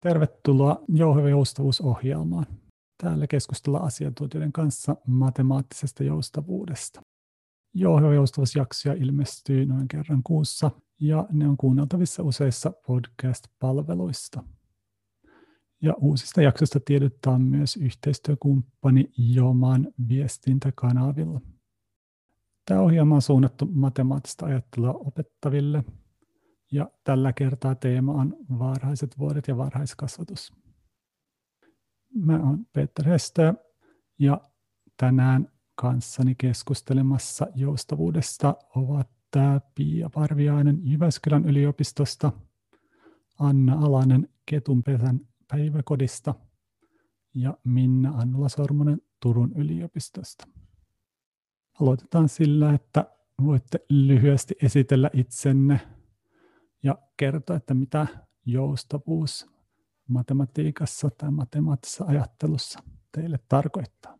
Tervetuloa Jouheva joustavuusohjelmaan. Täällä keskustellaan asiantuntijoiden kanssa matemaattisesta joustavuudesta. Jouheva joustavuusjaksoja ilmestyy noin kerran kuussa ja ne on kuunneltavissa useissa podcast-palveluista. Ja uusista jaksoista tiedotetaan myös yhteistyökumppani Joman viestintäkanavilla. Tämä ohjelma on suunnattu matemaattista ajattelua opettaville ja tällä kertaa teema on varhaiset vuodet ja varhaiskasvatus. Mä oon Peter Hestö ja tänään kanssani keskustelemassa joustavuudesta ovat Pia Parviainen Jyväskylän yliopistosta, Anna Alanen Ketunpesän päiväkodista ja Minna Annula Sormunen Turun yliopistosta. Aloitetaan sillä, että voitte lyhyesti esitellä itsenne ja kertoa, että mitä joustavuus matematiikassa tai matemaattisessa ajattelussa teille tarkoittaa.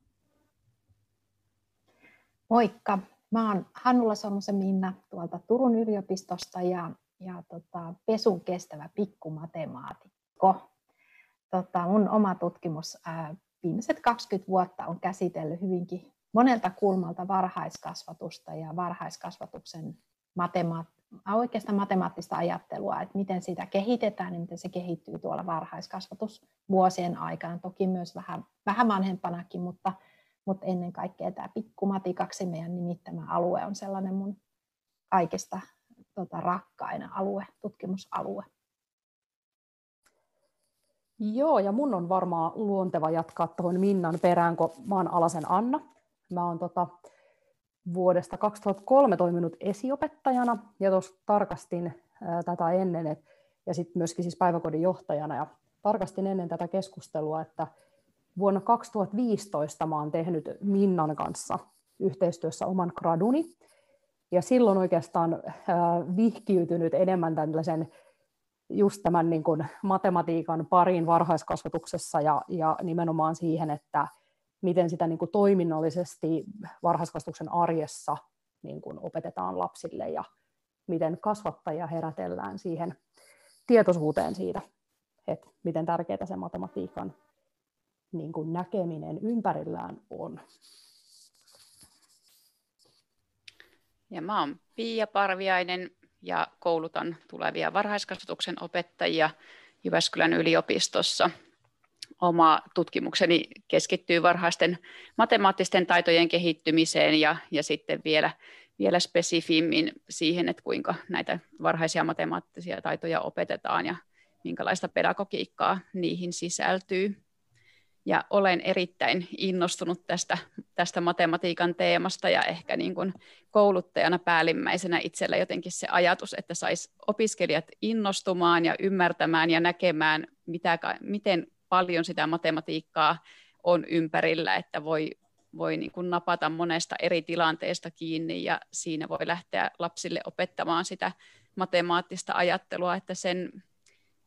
Moikka! Mä oon Hannula Sormusen Minna tuolta Turun yliopistosta ja, ja tota, pesun kestävä pikkumatemaatikko. Tota, mun oma tutkimus ää, viimeiset 20 vuotta on käsitellyt hyvinkin monelta kulmalta varhaiskasvatusta ja varhaiskasvatuksen matemaat- oikeastaan matemaattista ajattelua, että miten sitä kehitetään ja miten se kehittyy tuolla varhaiskasvatusvuosien aikana. Toki myös vähän, vähän vanhempanakin, mutta, mutta ennen kaikkea tämä pikkumatikaksi meidän nimittämä alue on sellainen mun kaikista tota, rakkaina alue, tutkimusalue. Joo, ja mun on varmaan luonteva jatkaa tuohon Minnan perään, kun mä oon Alasen Anna. Mä oon tota, vuodesta 2003 toiminut esiopettajana ja tuossa tarkastin tätä ennen et, ja sitten myöskin siis päiväkodin johtajana ja tarkastin ennen tätä keskustelua, että vuonna 2015 mä oon tehnyt Minnan kanssa yhteistyössä oman graduni. Ja silloin oikeastaan vihkiytynyt enemmän tällaisen just tämän niin kuin matematiikan parin varhaiskasvatuksessa ja, ja nimenomaan siihen, että miten sitä niin kuin toiminnallisesti varhaiskasvatuksen arjessa niin kuin opetetaan lapsille ja miten kasvattajia herätellään siihen tietoisuuteen siitä, että miten tärkeää se matematiikan niin kuin näkeminen ympärillään on. Ja mä oon Pia Parviainen ja koulutan tulevia varhaiskasvatuksen opettajia Jyväskylän yliopistossa oma tutkimukseni keskittyy varhaisten matemaattisten taitojen kehittymiseen ja, ja sitten vielä, vielä spesifimmin siihen, että kuinka näitä varhaisia matemaattisia taitoja opetetaan ja minkälaista pedagogiikkaa niihin sisältyy. Ja olen erittäin innostunut tästä, tästä matematiikan teemasta ja ehkä niin kuin kouluttajana päällimmäisenä itsellä jotenkin se ajatus, että saisi opiskelijat innostumaan ja ymmärtämään ja näkemään, mitä, miten paljon sitä matematiikkaa on ympärillä, että voi, voi niin kuin napata monesta eri tilanteesta kiinni ja siinä voi lähteä lapsille opettamaan sitä matemaattista ajattelua, että sen,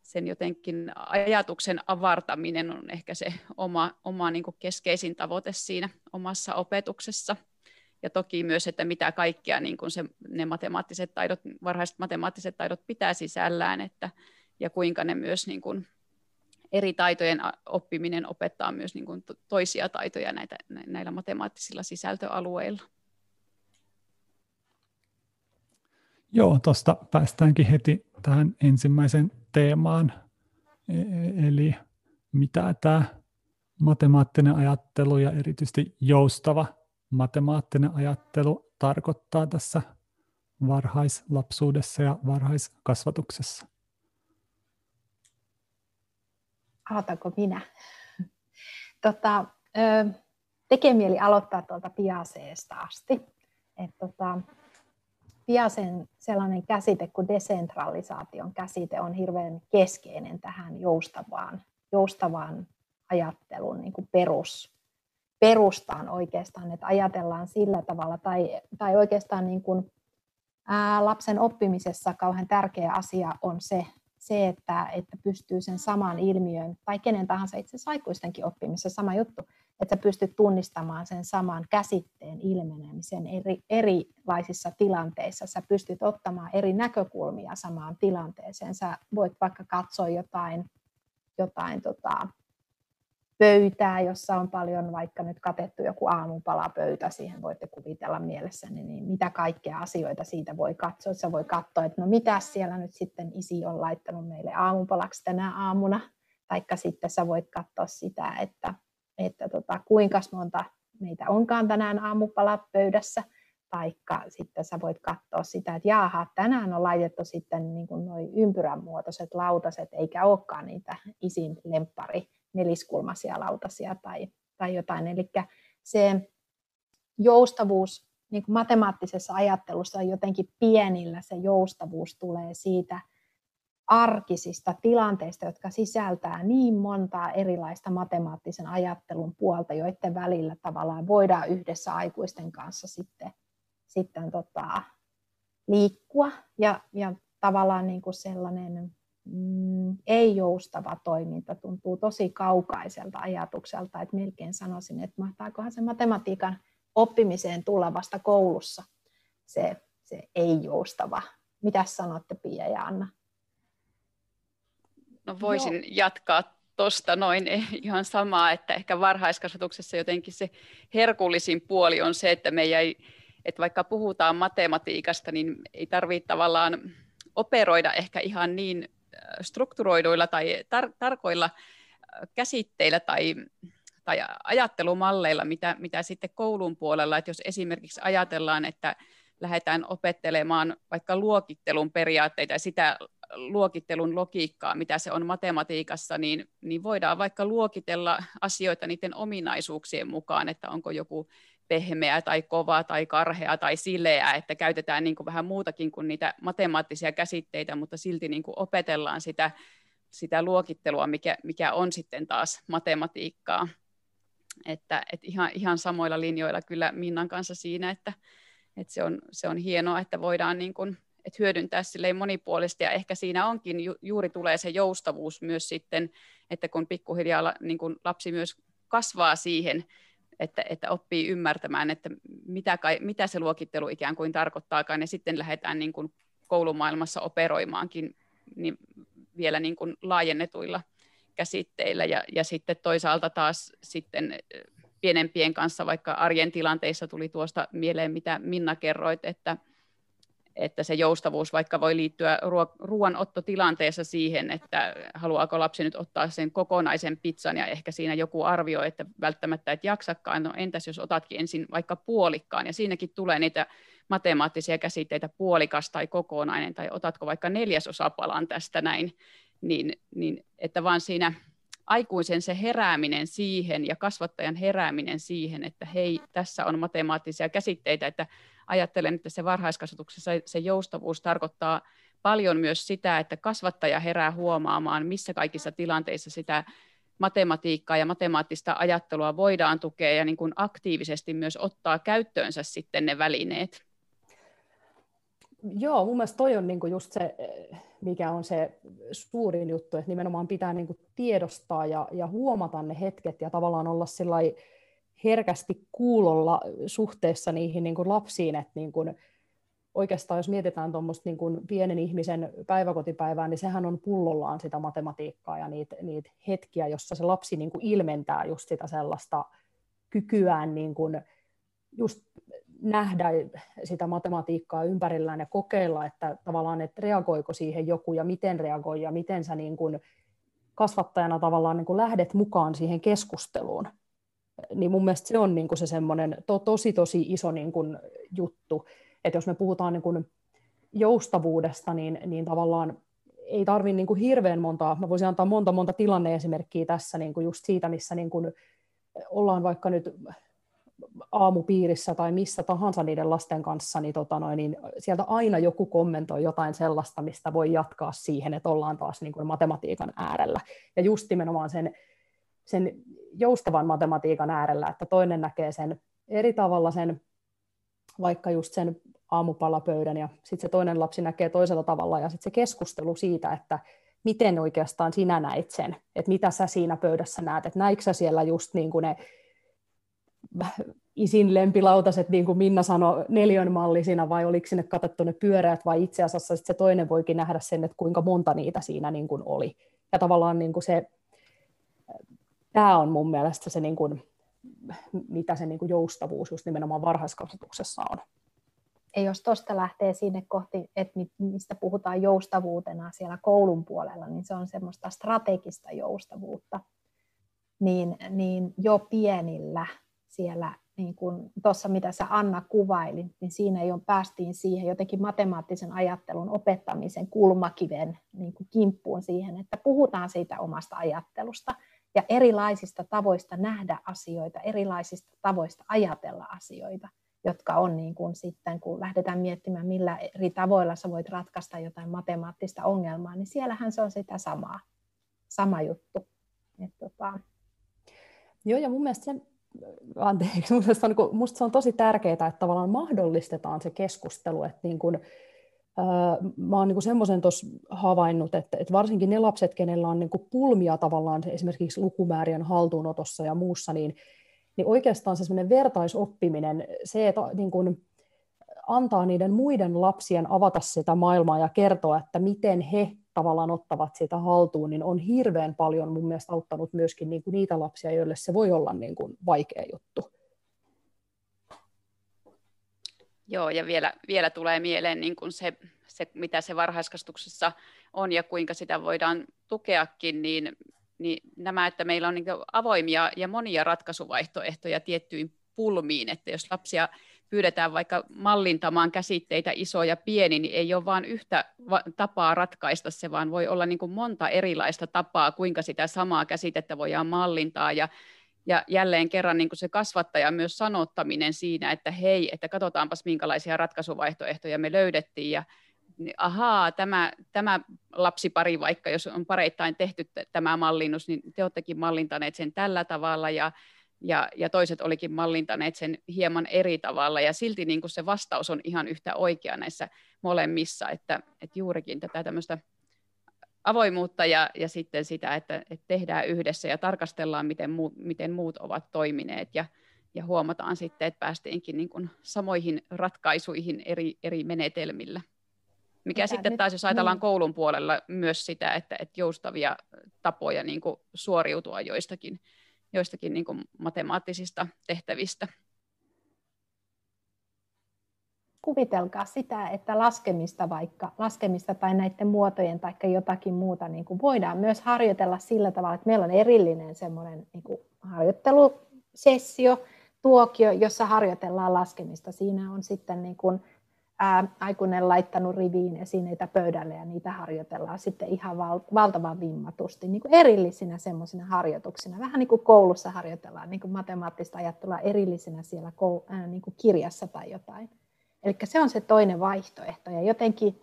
sen jotenkin ajatuksen avartaminen on ehkä se oma, oma niin kuin keskeisin tavoite siinä omassa opetuksessa. Ja toki myös, että mitä kaikkia niin kuin se, ne matemaattiset taidot, varhaiset matemaattiset taidot pitää sisällään, että, ja kuinka ne myös niin kuin eri taitojen oppiminen opettaa myös niin kuin toisia taitoja näitä, näillä matemaattisilla sisältöalueilla. Joo, tuosta päästäänkin heti tähän ensimmäisen teemaan, e, e, eli mitä tämä matemaattinen ajattelu ja erityisesti joustava matemaattinen ajattelu tarkoittaa tässä varhaislapsuudessa ja varhaiskasvatuksessa. Aloitanko minä? Tota, tekee mieli aloittaa tuolta Piaseesta asti. Et tota, Piasen sellainen käsite kuin desentralisaation käsite on hirveän keskeinen tähän joustavaan, joustavaan ajattelun niin kuin perus, perustaan oikeastaan, että ajatellaan sillä tavalla, tai, tai oikeastaan niin kuin, ää, lapsen oppimisessa kauhean tärkeä asia on se, se, että, että pystyy sen saman ilmiön, tai kenen tahansa itse asiassa aikuistenkin oppimisessa sama juttu, että pystyt tunnistamaan sen saman käsitteen ilmenemisen eri, erilaisissa tilanteissa. Sä pystyt ottamaan eri näkökulmia samaan tilanteeseen. Sä voit vaikka katsoa jotain, jotain tota, pöytää, jossa on paljon vaikka nyt katettu joku aamupalapöytä, siihen voitte kuvitella mielessäni, niin mitä kaikkea asioita siitä voi katsoa. Sä voi katsoa, että no mitä siellä nyt sitten isi on laittanut meille aamupalaksi tänä aamuna, taikka sitten sä voit katsoa sitä, että, että tota, kuinka monta meitä onkaan tänään aamupalapöydässä, taikka sitten sä voit katsoa sitä, että jaaha, tänään on laitettu sitten niin kuin noi ympyrän muotoiset lautaset, eikä olekaan niitä isin lemppari neliskulmaisia lautasia tai, tai jotain. Eli se joustavuus niin kuin matemaattisessa ajattelussa on jotenkin pienillä, se joustavuus tulee siitä arkisista tilanteista, jotka sisältää niin montaa erilaista matemaattisen ajattelun puolta, joiden välillä tavallaan voidaan yhdessä aikuisten kanssa sitten, sitten tota, liikkua ja, ja tavallaan niin kuin sellainen mm, ei-joustava toiminta tuntuu tosi kaukaiselta ajatukselta, että melkein sanoisin, että mahtaakohan se matematiikan oppimiseen tulla vasta koulussa se, se ei-joustava. Mitä sanotte Pia ja Anna? No voisin Joo. jatkaa tuosta noin ihan samaa, että ehkä varhaiskasvatuksessa jotenkin se herkullisin puoli on se, että me ei, että vaikka puhutaan matematiikasta, niin ei tarvitse tavallaan operoida ehkä ihan niin strukturoiduilla tai tar- tarkoilla käsitteillä tai, tai ajattelumalleilla, mitä, mitä sitten koulun puolella, että jos esimerkiksi ajatellaan, että lähdetään opettelemaan vaikka luokittelun periaatteita ja sitä luokittelun logiikkaa, mitä se on matematiikassa, niin, niin voidaan vaikka luokitella asioita niiden ominaisuuksien mukaan, että onko joku pehmeä tai kova tai karhea tai sileä, että käytetään niin kuin vähän muutakin kuin niitä matemaattisia käsitteitä, mutta silti niin kuin opetellaan sitä, sitä luokittelua, mikä, mikä on sitten taas matematiikkaa. Että, että ihan, ihan samoilla linjoilla kyllä Minnan kanssa siinä, että, että se, on, se on hienoa, että voidaan niin kuin, että hyödyntää silleen monipuolisesti ja ehkä siinä onkin ju, juuri tulee se joustavuus myös sitten, että kun pikkuhiljaa niin kuin lapsi myös kasvaa siihen, että, että oppii ymmärtämään, että mitä, kai, mitä se luokittelu ikään kuin tarkoittaakaan, ja sitten lähdetään niin kuin koulumaailmassa operoimaankin niin vielä niin kuin laajennetuilla käsitteillä, ja, ja sitten toisaalta taas sitten pienempien kanssa, vaikka arjen tilanteissa tuli tuosta mieleen, mitä Minna kerroit, että, että se joustavuus vaikka voi liittyä ruoanottotilanteessa siihen, että haluaako lapsi nyt ottaa sen kokonaisen pizzan ja ehkä siinä joku arvio, että välttämättä et jaksakaan, no entäs jos otatkin ensin vaikka puolikkaan? Ja siinäkin tulee niitä matemaattisia käsitteitä puolikas tai kokonainen tai otatko vaikka neljäsosapalan tästä näin, niin, niin että vaan siinä aikuisen se herääminen siihen ja kasvattajan herääminen siihen, että hei, tässä on matemaattisia käsitteitä, että ajattelen, että se varhaiskasvatuksessa se joustavuus tarkoittaa paljon myös sitä, että kasvattaja herää huomaamaan, missä kaikissa tilanteissa sitä matematiikkaa ja matemaattista ajattelua voidaan tukea ja niin kuin aktiivisesti myös ottaa käyttöönsä sitten ne välineet. Joo, mun mielestä toi on niinku just se, mikä on se suurin juttu, että nimenomaan pitää niinku tiedostaa ja, ja huomata ne hetket ja tavallaan olla sellainen herkästi kuulolla suhteessa niihin niin kuin lapsiin, että niin kuin, oikeastaan jos mietitään tuommoista niin pienen ihmisen päiväkotipäivää, niin sehän on pullollaan sitä matematiikkaa ja niitä, niitä hetkiä, jossa se lapsi niin kuin ilmentää just sitä sellaista kykyään niin kuin just nähdä sitä matematiikkaa ympärillään ja kokeilla, että tavallaan, että reagoiko siihen joku ja miten reagoi ja miten sä niin kuin kasvattajana tavallaan niin kuin lähdet mukaan siihen keskusteluun niin mun mielestä se on niin kuin se semmoinen to, tosi tosi iso niin kuin juttu, että jos me puhutaan niin kuin joustavuudesta, niin, niin tavallaan ei tarvitse niin kuin hirveän montaa, mä voisin antaa monta monta tilanneesimerkkiä tässä niin kuin just siitä, missä niin kuin ollaan vaikka nyt aamupiirissä tai missä tahansa niiden lasten kanssa, niin, tota noin, niin sieltä aina joku kommentoi jotain sellaista, mistä voi jatkaa siihen, että ollaan taas niin kuin matematiikan äärellä. Ja just nimenomaan sen sen joustavan matematiikan äärellä, että toinen näkee sen eri tavalla sen, vaikka just sen aamupalapöydän, ja sitten se toinen lapsi näkee toisella tavalla, ja sitten se keskustelu siitä, että miten oikeastaan sinä näit sen, että mitä sä siinä pöydässä näet, että näikö sä siellä just niin kuin ne isin lempilautaset, niin kuin Minna sanoi, mallisina, vai oliko sinne katettu ne pyöreät, vai itse asiassa se toinen voikin nähdä sen, että kuinka monta niitä siinä niin kuin oli. Ja tavallaan niin kuin se, tämä on mun mielestä se, niin kuin, mitä se niin kuin joustavuus just nimenomaan varhaiskasvatuksessa on. Ja jos tuosta lähtee sinne kohti, että mistä puhutaan joustavuutena siellä koulun puolella, niin se on semmoista strategista joustavuutta, niin, niin jo pienillä siellä, niin kuin tuossa mitä sä Anna kuvailit, niin siinä jo päästiin siihen jotenkin matemaattisen ajattelun opettamisen kulmakiven niin kuin kimppuun siihen, että puhutaan siitä omasta ajattelusta ja erilaisista tavoista nähdä asioita, erilaisista tavoista ajatella asioita, jotka on niin kuin sitten, kun lähdetään miettimään, millä eri tavoilla sä voit ratkaista jotain matemaattista ongelmaa, niin siellähän se on sitä samaa, sama juttu. Et tota... Joo, ja mun mielestä se anteeksi, se, on, niin musta se on tosi tärkeää, että tavallaan mahdollistetaan se keskustelu, että niin kuin, mä oon niin semmoisen tuossa havainnut, että, että varsinkin ne lapset, kenellä on niin pulmia tavallaan esimerkiksi lukumäärien haltuunotossa ja muussa, niin, niin oikeastaan se semmoinen vertaisoppiminen, se, että niin kuin, antaa niiden muiden lapsien avata sitä maailmaa ja kertoa, että miten he tavallaan ottavat sitä haltuun, niin on hirveän paljon mun mielestä auttanut myöskin niin kuin niitä lapsia, joille se voi olla niin kuin vaikea juttu. Joo, ja vielä, vielä tulee mieleen niin kuin se, se, mitä se varhaiskasvatuksessa on ja kuinka sitä voidaan tukeakin, niin, niin nämä, että meillä on niin avoimia ja monia ratkaisuvaihtoehtoja tiettyihin pulmiin, että jos lapsia pyydetään vaikka mallintamaan käsitteitä iso ja pieni, niin ei ole vain yhtä tapaa ratkaista se, vaan voi olla niin kuin monta erilaista tapaa, kuinka sitä samaa käsitettä voidaan mallintaa. Ja, ja jälleen kerran niin kuin se kasvattaja myös sanottaminen siinä, että hei, että katsotaanpas minkälaisia ratkaisuvaihtoehtoja me löydettiin. Ja niin ahaa, tämä, tämä lapsipari vaikka, jos on pareittain tehty tämä mallinnus, niin te olettekin mallintaneet sen tällä tavalla ja ja, ja toiset olikin mallintaneet sen hieman eri tavalla, ja silti niin kuin se vastaus on ihan yhtä oikea näissä molemmissa, että, että juurikin tätä tämmöistä avoimuutta ja, ja sitten sitä, että, että tehdään yhdessä ja tarkastellaan, miten, muu, miten muut ovat toimineet, ja, ja huomataan sitten, että päästiinkin niin kuin samoihin ratkaisuihin eri, eri menetelmillä. Mikä Mitä sitten taas, jos ajatellaan niin. koulun puolella myös sitä, että, että joustavia tapoja niin kuin suoriutua joistakin joistakin niin kuin matemaattisista tehtävistä. Kuvitelkaa sitä, että laskemista vaikka, laskemista tai näiden muotojen tai jotakin muuta niin kuin voidaan myös harjoitella sillä tavalla, että meillä on erillinen semmoinen niin kuin harjoittelusessio, tuokio, jossa harjoitellaan laskemista. Siinä on sitten niin kuin ää, aikuinen laittanut riviin esineitä pöydälle ja niitä harjoitellaan sitten ihan val, valtavan vimmatusti niin kuin erillisinä semmoisina harjoituksina. Vähän niin kuin koulussa harjoitellaan niin kuin matemaattista ajattelua erillisinä siellä ää, niin kuin kirjassa tai jotain. Eli se on se toinen vaihtoehto ja jotenkin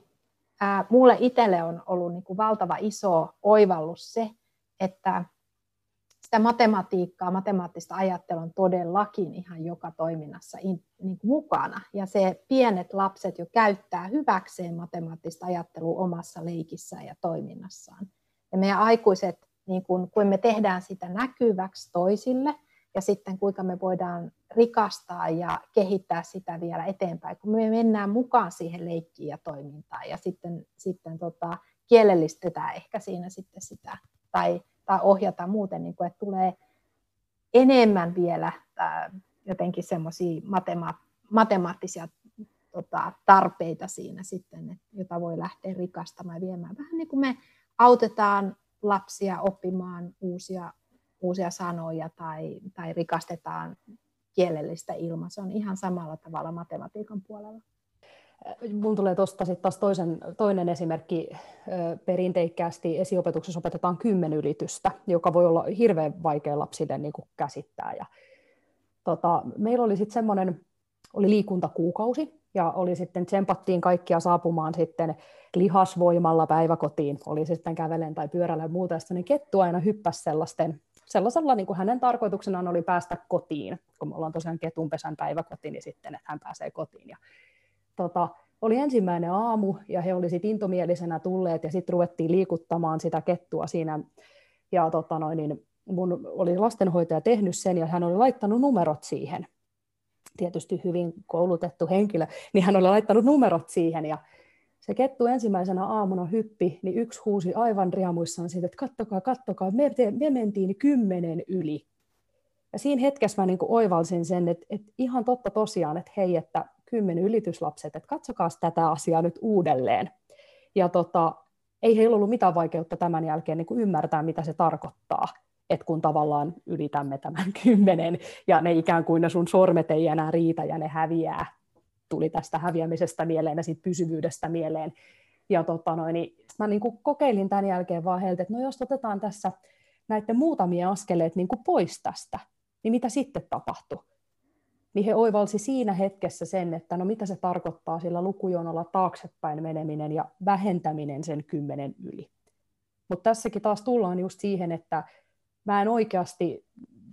ää, mulle itselle on ollut niin kuin valtava iso oivallus se, että sitä matematiikkaa, matemaattista ajattelua on todellakin ihan joka toiminnassa in, niin kuin mukana. Ja se pienet lapset jo käyttää hyväkseen matemaattista ajattelua omassa leikissään ja toiminnassaan. Ja meidän aikuiset, niin kuin, kun me tehdään sitä näkyväksi toisille, ja sitten kuinka me voidaan rikastaa ja kehittää sitä vielä eteenpäin, kun me mennään mukaan siihen leikkiin ja toimintaan ja sitten, sitten tota, kielellistetään ehkä siinä sitten sitä tai tai ohjata muuten, niin kuin, että tulee enemmän vielä jotenkin semmoisia matema- matemaattisia tota, tarpeita siinä sitten, että, jota voi lähteä rikastamaan ja viemään. Vähän niin kuin me autetaan lapsia oppimaan uusia, uusia sanoja tai, tai rikastetaan kielellistä ilmaa. Se on ihan samalla tavalla matematiikan puolella. Mun tulee tuosta sitten taas toisen, toinen esimerkki. Perinteikkäästi esiopetuksessa opetetaan ylitystä, joka voi olla hirveän vaikea lapsille niin kuin käsittää. Ja, tota, meillä oli sitten semmoinen, oli liikuntakuukausi, ja oli sitten tsempattiin kaikkia saapumaan sitten lihasvoimalla päiväkotiin, oli sitten kävelen tai pyörällä ja muuta, ja sitten kettu aina hyppäsi sellaisten, sellaisella niin kuin hänen tarkoituksenaan oli päästä kotiin, kun me ollaan tosiaan ketunpesän päiväkotiin, niin sitten, että hän pääsee kotiin. Ja tota, oli ensimmäinen aamu ja he olisivat intomielisenä tulleet ja sitten ruvettiin liikuttamaan sitä kettua siinä. Ja tota noin, niin mun oli lastenhoitaja tehnyt sen ja hän oli laittanut numerot siihen. Tietysti hyvin koulutettu henkilö, niin hän oli laittanut numerot siihen ja se kettu ensimmäisenä aamuna hyppi, niin yksi huusi aivan riamuissaan siitä, että kattokaa, kattokaa, me, te, me mentiin kymmenen yli. Ja siinä hetkessä mä niin oivalsin sen, että, että ihan totta tosiaan, että hei, että kymmenen ylityslapset, että katsokaa tätä asiaa nyt uudelleen. Ja tota, ei heillä ollut mitään vaikeutta tämän jälkeen niin kuin ymmärtää, mitä se tarkoittaa, että kun tavallaan ylitämme tämän kymmenen, ja ne ikään kuin ne sun sormet ei enää riitä, ja ne häviää, tuli tästä häviämisestä mieleen ja siitä pysyvyydestä mieleen. Ja tota noin, niin mä niin kuin kokeilin tämän jälkeen vaan heiltä, että no jos otetaan tässä näiden muutamia askeleet niin kuin pois tästä, niin mitä sitten tapahtui? Niin he oivalsi siinä hetkessä sen, että no mitä se tarkoittaa sillä lukujonolla taaksepäin meneminen ja vähentäminen sen kymmenen yli. Mutta tässäkin taas tullaan just siihen, että mä en oikeasti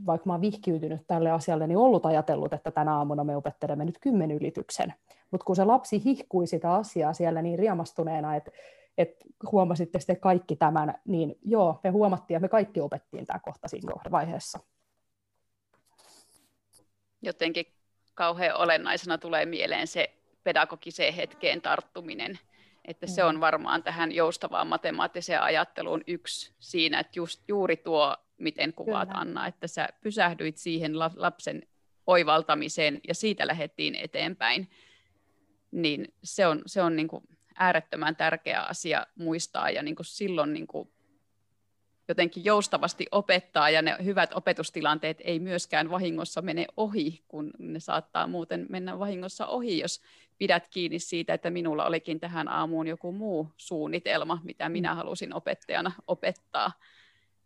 vaikka mä oon vihkiytynyt tälle asialle, niin ollut ajatellut, että tänä aamuna me opettelemme nyt kymmen ylityksen. Mutta kun se lapsi hihkui sitä asiaa siellä niin riemastuneena, että et huomasitte sitten kaikki tämän, niin joo, me huomattiin ja me kaikki opettiin tämä kohta siinä vaiheessa. Jotenkin kauhean olennaisena tulee mieleen se pedagogiseen hetkeen tarttuminen, että se on mm. varmaan tähän joustavaan matemaattiseen ajatteluun yksi siinä, että just juuri tuo miten kuvaat Kyllä. Anna, että sä pysähdyit siihen lapsen oivaltamiseen ja siitä lähdettiin eteenpäin, niin se on, se on niin kuin äärettömän tärkeä asia muistaa ja niin kuin silloin niin kuin jotenkin joustavasti opettaa ja ne hyvät opetustilanteet ei myöskään vahingossa mene ohi, kun ne saattaa muuten mennä vahingossa ohi, jos pidät kiinni siitä, että minulla olikin tähän aamuun joku muu suunnitelma, mitä minä mm. halusin opettajana opettaa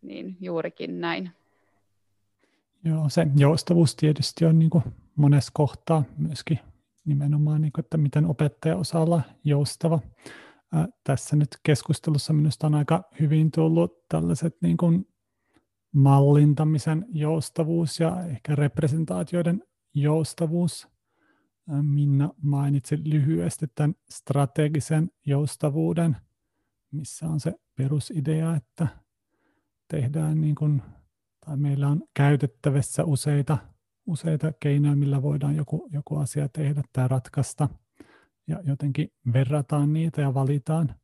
niin juurikin näin. Joo, se joustavuus tietysti on niin kuin monessa kohtaa myöskin nimenomaan, niin kuin, että miten opettaja osaa olla joustava. Ää, tässä nyt keskustelussa minusta on aika hyvin tullut tällaiset niin kuin mallintamisen joustavuus ja ehkä representaatioiden joustavuus. Minna mainitsi lyhyesti tämän strategisen joustavuuden, missä on se perusidea, että tehdään niin kuin, tai meillä on käytettävissä useita, useita keinoja, millä voidaan joku, joku asia tehdä tai ratkaista. Ja jotenkin verrataan niitä ja valitaan,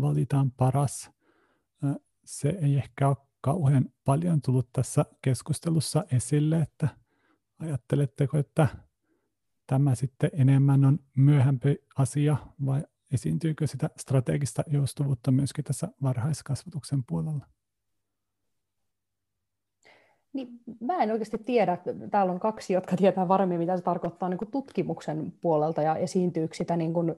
valitaan paras. Se ei ehkä ole kauhean paljon tullut tässä keskustelussa esille, että ajatteletteko, että tämä sitten enemmän on myöhempi asia vai esiintyykö sitä strategista joustuvuutta myöskin tässä varhaiskasvatuksen puolella? Niin, mä en oikeasti tiedä. Täällä on kaksi, jotka tietää varmemmin, mitä se tarkoittaa niin kuin tutkimuksen puolelta ja esiintyykö sitä niin kuin,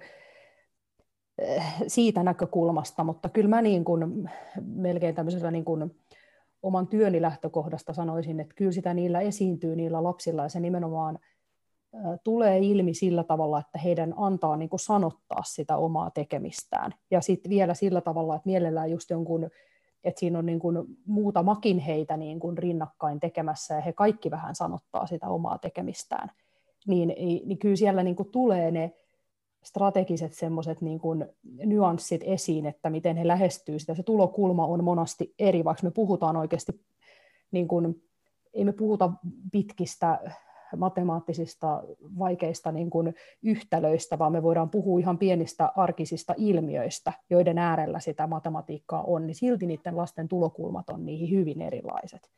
eh, siitä näkökulmasta, mutta kyllä mä niin kuin, melkein tämmöisellä niin kuin, oman työni lähtökohdasta sanoisin, että kyllä sitä niillä esiintyy niillä lapsilla ja se nimenomaan eh, tulee ilmi sillä tavalla, että heidän antaa niin kuin sanottaa sitä omaa tekemistään. Ja sitten vielä sillä tavalla, että mielellään just jonkun että siinä on niin kuin muutamakin heitä niin kuin rinnakkain tekemässä ja he kaikki vähän sanottaa sitä omaa tekemistään, niin, niin kyllä siellä niin kuin tulee ne strategiset semmoiset niin kuin nyanssit esiin, että miten he lähestyy sitä. Se tulokulma on monasti eri, vaikka me puhutaan oikeasti, niin kuin, ei me puhuta pitkistä matemaattisista vaikeista niin kuin yhtälöistä, vaan me voidaan puhua ihan pienistä arkisista ilmiöistä, joiden äärellä sitä matematiikkaa on, niin silti niiden lasten tulokulmat on niihin hyvin erilaiset.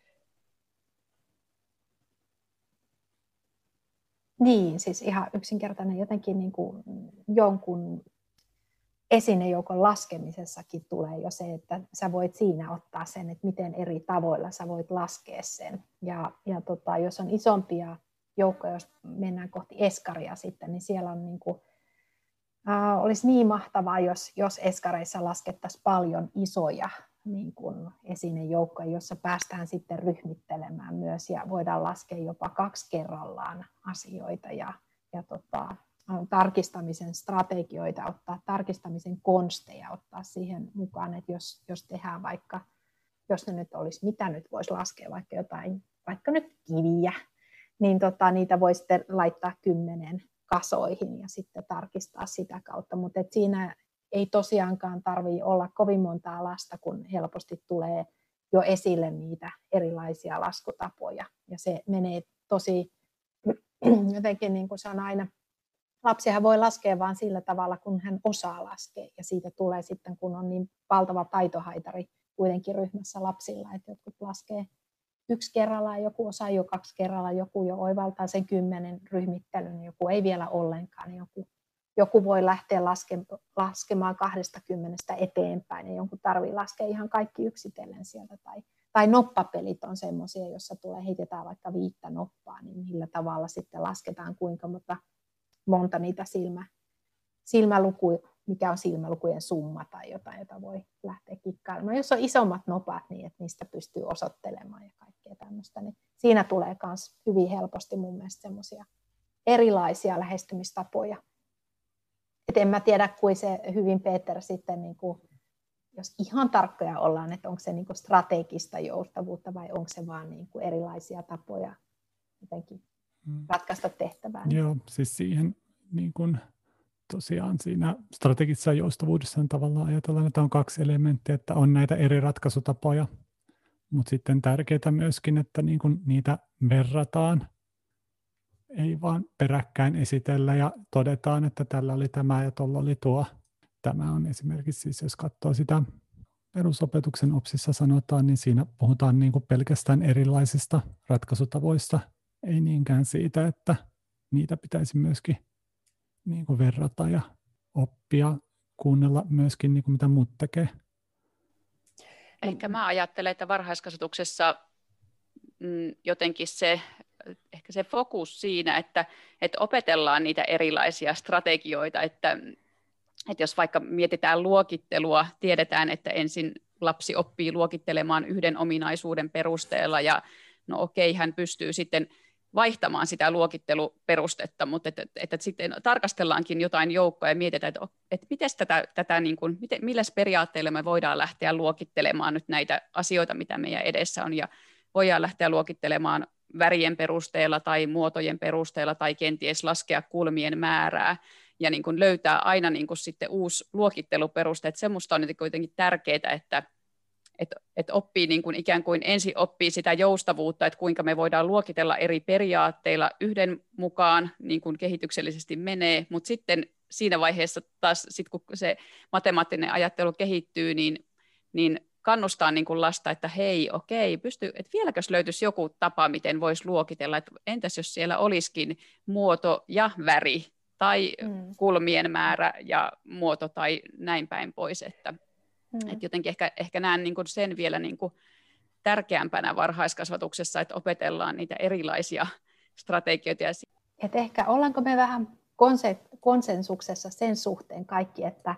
Niin, siis ihan yksinkertainen jotenkin niin kuin jonkun esinejoukon laskemisessakin tulee jo se, että sä voit siinä ottaa sen, että miten eri tavoilla sä voit laskea sen. Ja, ja tota, jos on isompia joukko, jos mennään kohti eskaria sitten, niin siellä on niin kuin, äh, olisi niin mahtavaa, jos, jos eskareissa laskettaisiin paljon isoja niin kuin esinejoukkoja, jossa päästään sitten ryhmittelemään myös ja voidaan laskea jopa kaksi kerrallaan asioita ja, ja tota, tarkistamisen strategioita, ottaa tarkistamisen konsteja, ottaa siihen mukaan, että jos, jos tehdään vaikka, jos ne nyt olisi, mitä nyt voisi laskea, vaikka jotain, vaikka nyt kiviä, niin tota, niitä voi sitten laittaa kymmenen kasoihin ja sitten tarkistaa sitä kautta. Mutta siinä ei tosiaankaan tarvitse olla kovin montaa lasta, kun helposti tulee jo esille niitä erilaisia laskutapoja. Ja se menee tosi jotenkin niin kuin se on aina, lapsihan voi laskea vain sillä tavalla, kun hän osaa laskea. Ja siitä tulee sitten, kun on niin valtava taitohaitari kuitenkin ryhmässä lapsilla, että jotkut laskee yksi kerrallaan, joku osaa jo kaksi kerralla, joku jo oivaltaa sen kymmenen ryhmittelyn, joku ei vielä ollenkaan, joku, joku voi lähteä laske, laskemaan kahdesta kymmenestä eteenpäin ja jonkun tarvii laskea ihan kaikki yksitellen sieltä. Tai, tai noppapelit on semmoisia, jossa tulee, heitetään vaikka viittä noppaa, niin millä tavalla sitten lasketaan kuinka monta, monta niitä silmä, silmälukuja mikä on silmälukujen summa tai jotain, jota voi lähteä kikkailemaan. Jos on isommat nopat, niin että niistä pystyy osoittelemaan ja kaikkea tämmöistä, niin siinä tulee myös hyvin helposti mun mielestä semmoisia erilaisia lähestymistapoja. Et en mä tiedä, kuin se hyvin Peter sitten, niin kuin, jos ihan tarkkoja ollaan, että onko se niin kuin strategista joustavuutta vai onko se vaan niin kuin erilaisia tapoja jotenkin mm. ratkaista tehtävää. Joo, siis siihen niin kuin tosiaan siinä strategisessa joustavuudessa on tavallaan ajatellaan, että on kaksi elementtiä, että on näitä eri ratkaisutapoja, mutta sitten tärkeää myöskin, että niin kuin niitä verrataan, ei vaan peräkkäin esitellä ja todetaan, että tällä oli tämä ja tuolla oli tuo. Tämä on esimerkiksi siis, jos katsoo sitä perusopetuksen opsissa sanotaan, niin siinä puhutaan niin kuin pelkästään erilaisista ratkaisutavoista, ei niinkään siitä, että niitä pitäisi myöskin niin kuin verrata ja oppia, kuunnella myöskin, niin kuin mitä muut tekee. Ehkä mä ajattelen, että varhaiskasvatuksessa mm, jotenkin se, ehkä se fokus siinä, että, että opetellaan niitä erilaisia strategioita, että, että jos vaikka mietitään luokittelua, tiedetään, että ensin lapsi oppii luokittelemaan yhden ominaisuuden perusteella ja no okei, hän pystyy sitten vaihtamaan sitä luokitteluperustetta, mutta että, että, että sitten tarkastellaankin jotain joukkoa ja mietitään, että, että miten tätä, tätä niin kuin, miten, millä periaatteilla me voidaan lähteä luokittelemaan nyt näitä asioita, mitä meidän edessä on, ja voidaan lähteä luokittelemaan värien perusteella tai muotojen perusteella tai kenties laskea kulmien määrää ja niin kuin löytää aina niin kuin sitten uusi luokitteluperuste. Että semmoista on kuitenkin tärkeää, että, että, että oppii niin kuin ikään kuin ensin oppii sitä joustavuutta, että kuinka me voidaan luokitella eri periaatteilla yhden mukaan, niin kuin kehityksellisesti menee, mutta sitten siinä vaiheessa taas, sit kun se matemaattinen ajattelu kehittyy, niin, niin kannustaa niin kuin lasta, että hei, okei, pysty, että vieläkös löytyisi joku tapa, miten voisi luokitella, että entäs jos siellä olisikin muoto ja väri, tai mm. kulmien määrä ja muoto tai näin päin pois, että Mm. Et jotenkin ehkä, ehkä näen niin kuin sen vielä niin kuin tärkeämpänä varhaiskasvatuksessa, että opetellaan niitä erilaisia strategioita. Et ehkä ollaanko me vähän konsensuksessa sen suhteen kaikki, että,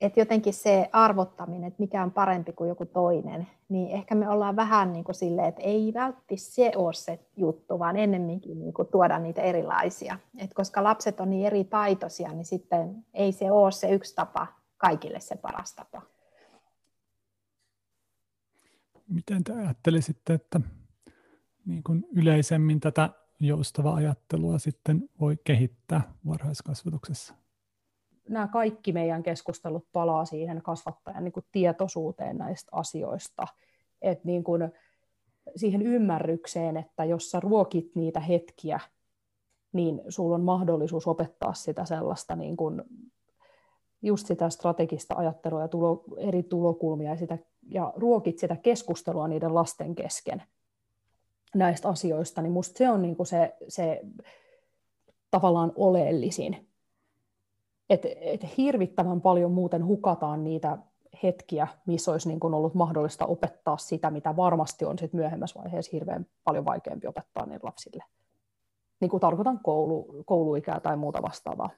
että jotenkin se arvottaminen, että mikä on parempi kuin joku toinen, niin ehkä me ollaan vähän niin kuin silleen, että ei vältti se ole se juttu, vaan ennemminkin niin kuin tuoda niitä erilaisia. Et koska lapset on niin eri taitoisia, niin sitten ei se ole se yksi tapa kaikille se paras tapa. Miten te ajattelisitte, että niin kuin yleisemmin tätä joustavaa ajattelua sitten voi kehittää varhaiskasvatuksessa? Nämä kaikki meidän keskustelut palaa siihen kasvattajan niin kuin tietoisuuteen näistä asioista. Et niin kuin siihen ymmärrykseen, että jos sä ruokit niitä hetkiä, niin sulla on mahdollisuus opettaa sitä sellaista niin kuin just sitä strategista ajattelua ja tulo, eri tulokulmia ja, sitä, ja ruokit sitä keskustelua niiden lasten kesken näistä asioista, niin musta se on niinku se, se tavallaan oleellisin. Et, et hirvittävän paljon muuten hukataan niitä hetkiä, missä olisi niin kuin ollut mahdollista opettaa sitä, mitä varmasti on sit myöhemmässä vaiheessa hirveän paljon vaikeampi opettaa niille lapsille. Niin kuin tarkoitan koulu, kouluikää tai muuta vastaavaa.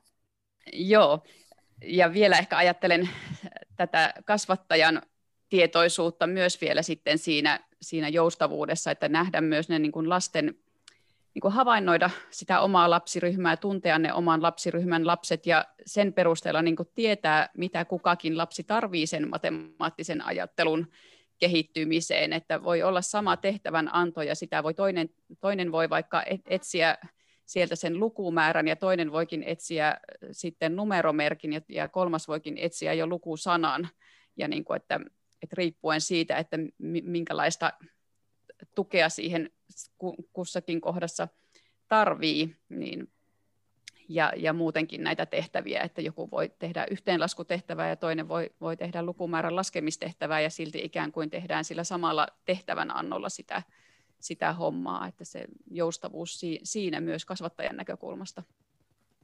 Joo, ja vielä ehkä ajattelen tätä kasvattajan tietoisuutta myös vielä sitten siinä, siinä joustavuudessa, että nähdä myös ne niin kuin lasten, niin kuin havainnoida sitä omaa lapsiryhmää, tuntea ne oman lapsiryhmän lapset ja sen perusteella niin kuin tietää, mitä kukakin lapsi tarvii sen matemaattisen ajattelun kehittymiseen, että voi olla sama tehtävän anto ja sitä voi toinen, toinen voi vaikka etsiä sieltä sen lukumäärän ja toinen voikin etsiä äh, sitten numeromerkin ja, ja kolmas voikin etsiä jo lukusanan. Ja niin kuin, että, että riippuen siitä, että minkälaista tukea siihen kussakin kohdassa tarvii, niin ja, ja muutenkin näitä tehtäviä, että joku voi tehdä yhteenlaskutehtävää ja toinen voi, voi tehdä lukumäärän laskemistehtävää ja silti ikään kuin tehdään sillä samalla tehtävän annolla sitä, sitä hommaa, että se joustavuus siinä myös kasvattajan näkökulmasta.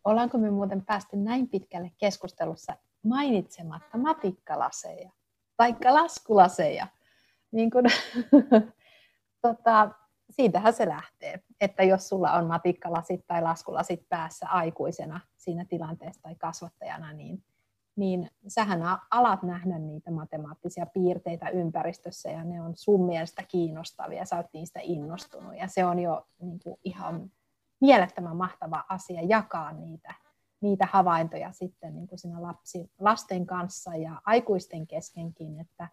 Ollaanko me muuten päästy näin pitkälle keskustelussa mainitsematta matikkalaseja, taikka laskulaseja? Niin kun, tota, siitähän se lähtee, että jos sulla on matikkalasit tai laskulasit päässä aikuisena siinä tilanteessa tai kasvattajana, niin, niin sähän alat nähdä niitä matemaattisia piirteitä ympäristössä ja ne on sun mielestä kiinnostavia, sä oot niistä innostunut ja se on jo niin kuin ihan mielettömän mahtava asia jakaa niitä, niitä havaintoja sitten niin kuin siinä lapsi, lasten kanssa ja aikuisten keskenkin, että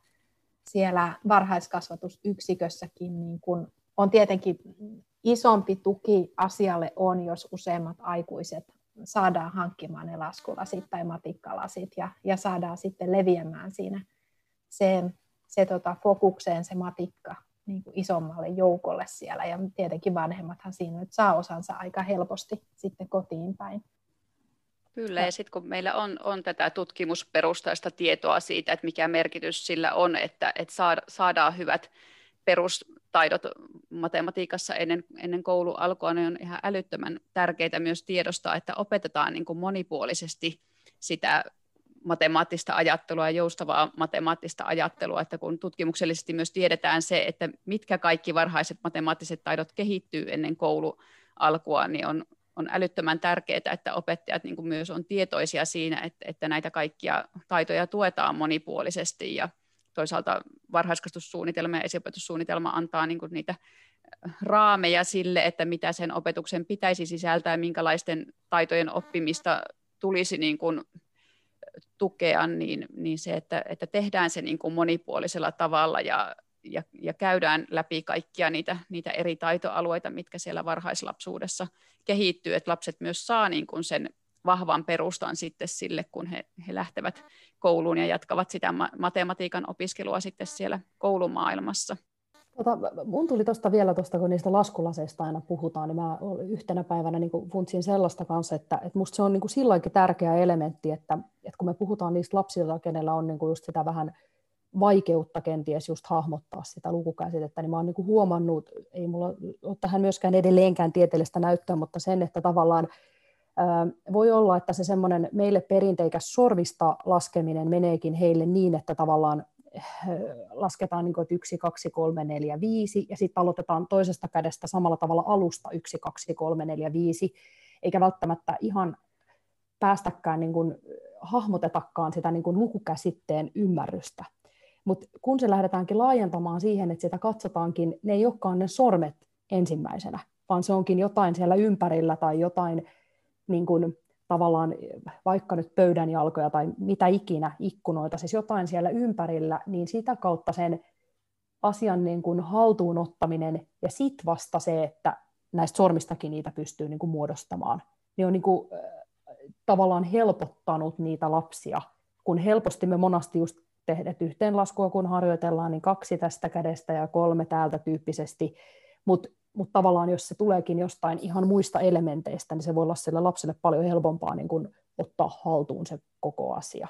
siellä varhaiskasvatusyksikössäkin niin kuin on tietenkin isompi tuki asialle on, jos useimmat aikuiset saadaan hankkimaan ne laskulasit tai matikkalasit ja, ja saadaan sitten leviämään siinä se, se tota, fokukseen se matikka niin kuin isommalle joukolle siellä. Ja tietenkin vanhemmathan siinä nyt saa osansa aika helposti sitten kotiin päin. Kyllä, ja sitten kun meillä on, on tätä tutkimusperustaista tietoa siitä, että mikä merkitys sillä on, että, että saada, saadaan hyvät perustaidot matematiikassa ennen, ennen koulu alkua, niin on ihan älyttömän tärkeää myös tiedostaa, että opetetaan niin kuin monipuolisesti sitä matemaattista ajattelua ja joustavaa matemaattista ajattelua, että kun tutkimuksellisesti myös tiedetään se, että mitkä kaikki varhaiset matemaattiset taidot kehittyy ennen koulu alkua, niin on, on älyttömän tärkeää, että opettajat niin myös on tietoisia siinä, että, että näitä kaikkia taitoja tuetaan monipuolisesti ja toisaalta varhaiskasvatussuunnitelma ja esiopetussuunnitelma antaa niin kuin niitä äh, raameja sille, että mitä sen opetuksen pitäisi sisältää, minkälaisten taitojen oppimista tulisi niin kuin tukea, niin, niin se, että, että tehdään se niin kuin monipuolisella tavalla ja, ja, ja käydään läpi kaikkia niitä, niitä eri taitoalueita, mitkä siellä varhaislapsuudessa kehittyy, että lapset myös saa niin kuin sen vahvan perustan sitten sille, kun he, he lähtevät kouluun ja jatkavat sitä matematiikan opiskelua sitten siellä koulumaailmassa. Tota, mun tuli tuosta vielä tuosta, kun niistä laskulaseista aina puhutaan, niin mä yhtenä päivänä niin funtsin sellaista kanssa, että, että musta se on niin kuin silloinkin tärkeä elementti, että, että kun me puhutaan niistä lapsilta, kenellä on niin kuin just sitä vähän vaikeutta kenties just hahmottaa sitä lukukäsitettä, niin mä oon niin kuin huomannut, ei mulla ole tähän myöskään edelleenkään tieteellistä näyttöä, mutta sen, että tavallaan voi olla, että se semmoinen meille perinteikäs sormista laskeminen meneekin heille niin, että tavallaan eh, lasketaan niin kuin, että 1, 2, 3, 4, 5, ja sitten aloitetaan toisesta kädestä samalla tavalla alusta 1, 2, 3, 4, 5, eikä välttämättä ihan päästäkään niin kuin, hahmotetakaan sitä niin kuin lukukäsitteen ymmärrystä. Mutta kun se lähdetäänkin laajentamaan siihen, että sitä katsotaankin, ne ei olekaan ne sormet ensimmäisenä, vaan se onkin jotain siellä ympärillä tai jotain niin kuin, tavallaan vaikka nyt pöydän jalkoja tai mitä ikinä, ikkunoita, siis jotain siellä ympärillä, niin sitä kautta sen asian niin kuin haltuun ottaminen ja sitten vasta se, että näistä sormistakin niitä pystyy niin kuin muodostamaan, niin on niin kuin, tavallaan helpottanut niitä lapsia, kun helposti me monasti just tehdään yhteenlaskua, kun harjoitellaan, niin kaksi tästä kädestä ja kolme täältä tyyppisesti, mutta mutta tavallaan jos se tuleekin jostain ihan muista elementeistä, niin se voi olla sille lapselle paljon helpompaa niin kuin ottaa haltuun se koko asia.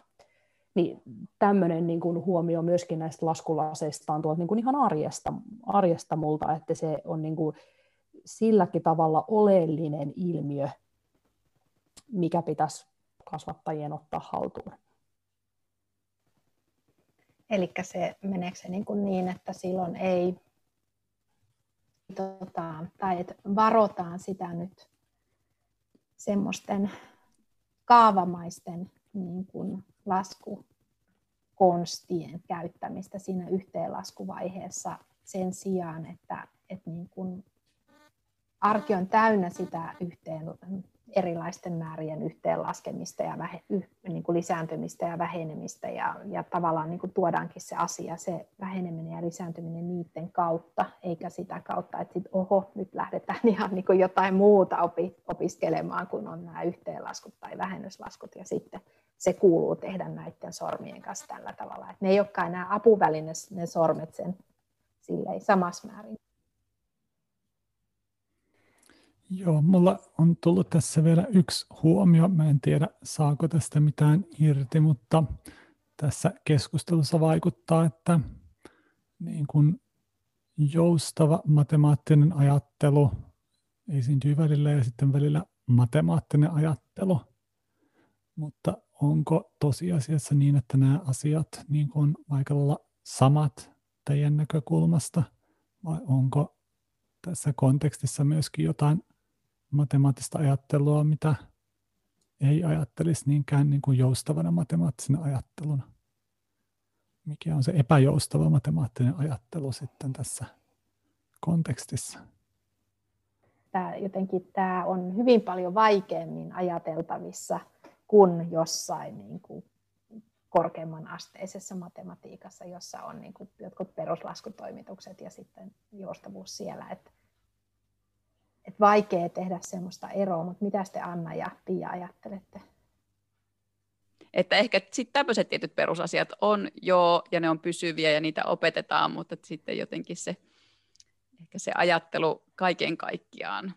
Niin tämmöinen niin kuin huomio myöskin näistä laskulaseista on tuolta niin kuin ihan arjesta, arjesta multa, että se on niin kuin silläkin tavalla oleellinen ilmiö, mikä pitäisi kasvattajien ottaa haltuun. Eli se meneekö se niin, kuin niin, että silloin ei tota, tai että varotaan sitä nyt semmoisten kaavamaisten niin kuin laskukonstien käyttämistä siinä yhteenlaskuvaiheessa sen sijaan, että, että niin kuin arki on täynnä sitä yhteen erilaisten määrien yhteenlaskemista ja vähe, niin kuin lisääntymistä ja vähenemistä ja, ja tavallaan niin kuin tuodaankin se asia, se väheneminen ja lisääntyminen niiden kautta, eikä sitä kautta, että sit, oho, nyt lähdetään ihan niin kuin jotain muuta opi, opiskelemaan, kun on nämä yhteenlaskut tai vähennyslaskut ja sitten se kuuluu tehdä näiden sormien kanssa tällä tavalla. Et ne ei olekaan enää apuväline, ne sormet sen silleen samassa määrin. Joo, mulla on tullut tässä vielä yksi huomio. Mä en tiedä, saako tästä mitään irti, mutta tässä keskustelussa vaikuttaa, että niin kuin joustava matemaattinen ajattelu esiintyy välillä ja sitten välillä matemaattinen ajattelu. Mutta onko tosiasiassa niin, että nämä asiat niin on aika samat teidän näkökulmasta vai onko tässä kontekstissa myöskin jotain matemaattista ajattelua, mitä ei ajattelisi niinkään niin kuin joustavana matemaattisena ajatteluna? Mikä on se epäjoustava matemaattinen ajattelu sitten tässä kontekstissa? Tämä, jotenkin tämä on hyvin paljon vaikeammin ajateltavissa kuin jossain niin kuin korkeamman asteisessa matematiikassa, jossa on niin kuin jotkut peruslaskutoimitukset ja sitten joustavuus siellä. Että et vaikea tehdä semmoista eroa, mutta mitä te Anna ja Pia ajattelette? Että ehkä sitten tämmöiset tietyt perusasiat on jo, ja ne on pysyviä ja niitä opetetaan, mutta sitten jotenkin se, ehkä se ajattelu kaiken kaikkiaan,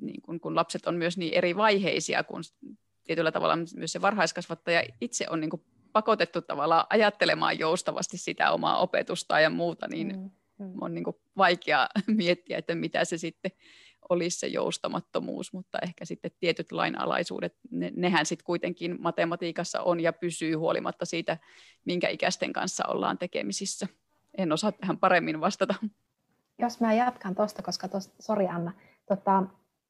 niin kun, kun lapset on myös niin eri vaiheisia, kun tietyllä tavalla myös se varhaiskasvattaja itse on niin pakotettu tavallaan ajattelemaan joustavasti sitä omaa opetusta ja muuta, niin mm, mm. on niin vaikea miettiä, että mitä se sitten olisi se joustamattomuus, mutta ehkä sitten tietyt lainalaisuudet, ne, nehän sitten kuitenkin matematiikassa on ja pysyy huolimatta siitä, minkä ikäisten kanssa ollaan tekemisissä. En osaa tähän paremmin vastata. Jos mä jatkan tuosta, koska tosta, sori Anna, tota,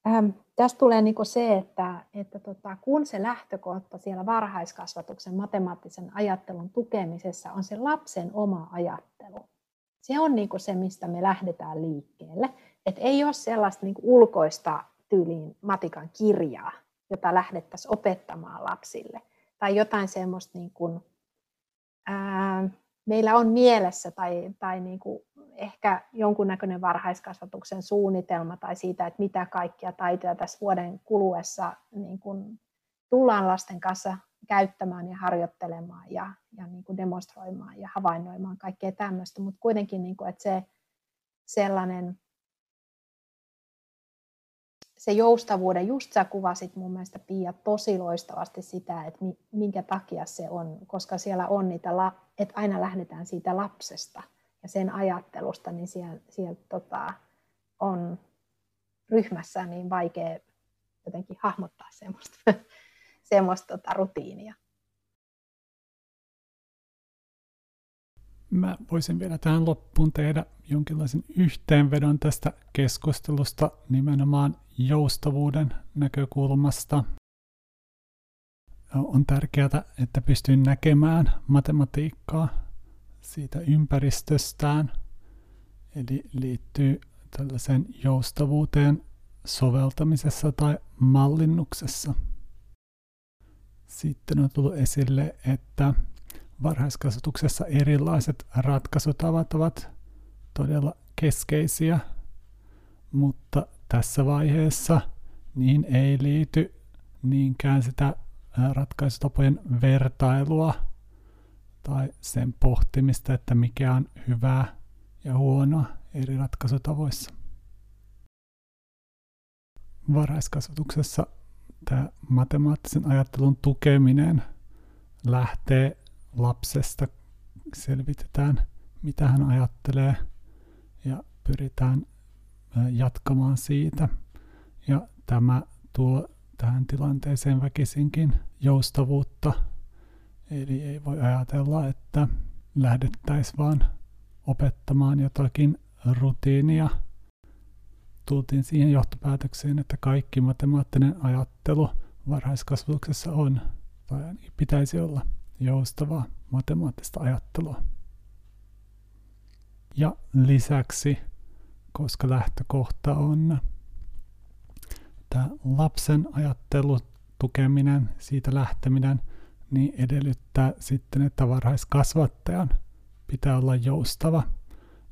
ähm, tästä tulee niinku se, että, että tota, kun se lähtökohta siellä varhaiskasvatuksen matemaattisen ajattelun tukemisessa on se lapsen oma ajattelu. Se on niinku se, mistä me lähdetään liikkeelle. Et ei ole sellaista niin ulkoista tyyliin matikan kirjaa, jota lähdettäisiin opettamaan lapsille. Tai jotain semmoista, niin kuin, ää, meillä on mielessä tai, tai niin kuin ehkä jonkunnäköinen varhaiskasvatuksen suunnitelma tai siitä, että mitä kaikkia taitoja tässä vuoden kuluessa niin kuin tullaan lasten kanssa käyttämään ja harjoittelemaan ja, ja niin kuin demonstroimaan ja havainnoimaan kaikkea tämmöistä, mutta kuitenkin, niin kuin, että se sellainen se joustavuuden, just sä kuvasit mun mielestä Pia tosi loistavasti sitä, että minkä takia se on, koska siellä on niitä, että aina lähdetään siitä lapsesta ja sen ajattelusta, niin siellä, siellä tota, on ryhmässä niin vaikea jotenkin hahmottaa semmoista, semmoista tota, rutiinia. Mä voisin vielä tähän loppuun tehdä jonkinlaisen yhteenvedon tästä keskustelusta nimenomaan joustavuuden näkökulmasta. On tärkeää, että pystyy näkemään matematiikkaa siitä ympäristöstään, eli liittyy tällaiseen joustavuuteen soveltamisessa tai mallinnuksessa. Sitten on tullut esille, että varhaiskasvatuksessa erilaiset ratkaisutavat ovat todella keskeisiä, mutta tässä vaiheessa niin ei liity niinkään sitä ratkaisutapojen vertailua tai sen pohtimista, että mikä on hyvää ja huonoa eri ratkaisutavoissa. Varhaiskasvatuksessa tämä matemaattisen ajattelun tukeminen lähtee lapsesta, selvitetään mitä hän ajattelee ja pyritään jatkamaan siitä. Ja tämä tuo tähän tilanteeseen väkisinkin joustavuutta. Eli ei voi ajatella, että lähdettäisiin vaan opettamaan jotakin rutiinia. Tultiin siihen johtopäätökseen, että kaikki matemaattinen ajattelu varhaiskasvatuksessa on, tai pitäisi olla, joustavaa matemaattista ajattelua. Ja lisäksi koska lähtökohta on tämä lapsen ajattelu, tukeminen, siitä lähteminen, niin edellyttää sitten, että varhaiskasvattajan pitää olla joustava,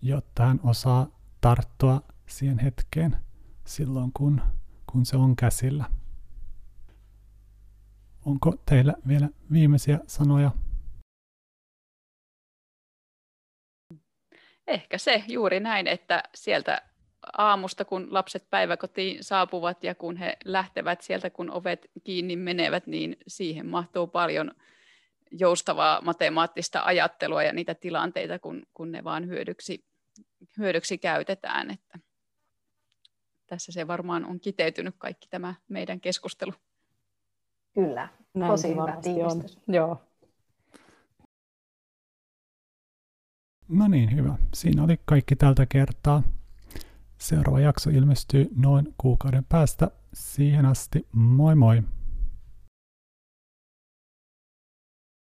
jotta hän osaa tarttua siihen hetkeen silloin, kun, kun se on käsillä. Onko teillä vielä viimeisiä sanoja? Ehkä se juuri näin, että sieltä aamusta, kun lapset päiväkotiin saapuvat ja kun he lähtevät sieltä, kun ovet kiinni menevät, niin siihen mahtuu paljon joustavaa matemaattista ajattelua ja niitä tilanteita, kun, kun ne vaan hyödyksi, hyödyksi käytetään. Että tässä se varmaan on kiteytynyt kaikki tämä meidän keskustelu. Kyllä, Näin tosi hyvä tiivistys. Joo. No niin, hyvä. Siinä oli kaikki tältä kertaa. Seuraava jakso ilmestyy noin kuukauden päästä. Siihen asti, moi moi!